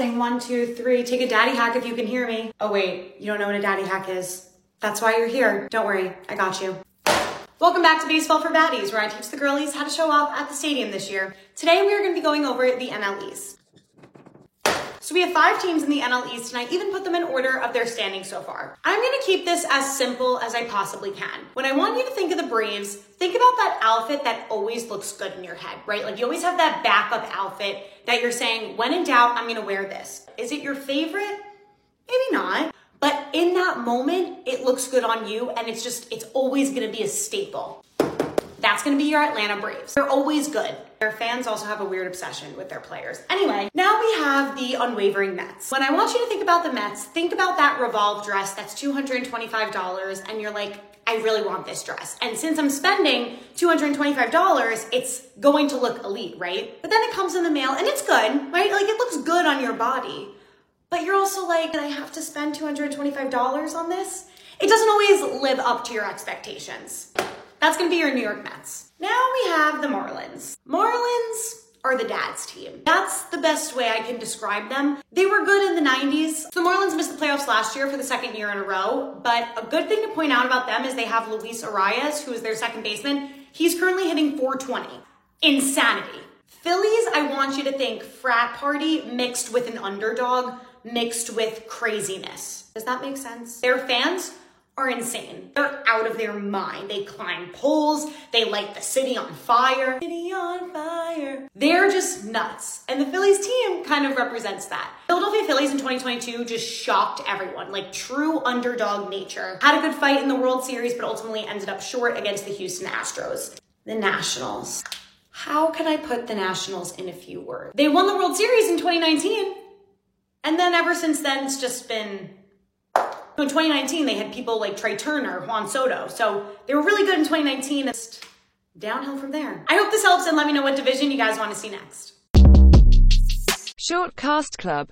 Saying one, two, three, take a daddy hack if you can hear me. Oh wait, you don't know what a daddy hack is. That's why you're here. Don't worry, I got you. Welcome back to Baseball for Baddies, where I teach the girlies how to show off at the stadium this year. Today we are going to be going over the NL East. So we have five teams in the NL East, and I even put them in order of their standing so far. I'm gonna keep this as simple as I possibly can. When I want you to think of the Braves, think about that outfit that always looks good in your head, right? Like you always have that backup outfit that you're saying, when in doubt, I'm gonna wear this. Is it your favorite? Maybe not. But in that moment, it looks good on you, and it's just, it's always gonna be a staple. That's going to be your Atlanta Braves. They're always good. Their fans also have a weird obsession with their players. Anyway, have the unwavering Mets. When I want you to think about the Mets, think about that Revolve dress that's $225 and you're like, I really want this dress. And since I'm spending $225, it's going to look elite, right? But then it comes in the mail and it's good, right? Like it looks good on your body. But you're also like, I have to spend $225 on this? It doesn't always live up to your expectations. That's to be your New York Mets. Now we have the Marlins. Marlins are the dad's team. That's the best way I can describe them. They were good in the 90s. The Marlins missed the playoffs last year for the second year in a row, but a good thing to point out about them is they have Luis Arraez, who is their second baseman. He's currently hitting 420. Insanity. Phillies, I want you to think frat party mixed with an underdog, mixed with craziness. Does that make sense? Their fans are insane. They're out of their mind. They climb poles, they light the city on fire. City on fire. They're just nuts. And the Phillies team kind of represents that. Philadelphia Phillies in 2022 just shocked everyone, like true underdog nature. Had a good fight in the World Series, but ultimately ended up short against the Houston Astros. The Nationals. How can I put the Nationals in a few words? They won the World Series in 2019. And then ever since then, it's just been in 2019, they had people like Trea Turner, Juan Soto. So they were really good in 2019. It's downhill from there. I hope this helps and let me know what division you guys want to see next. Short Cast Club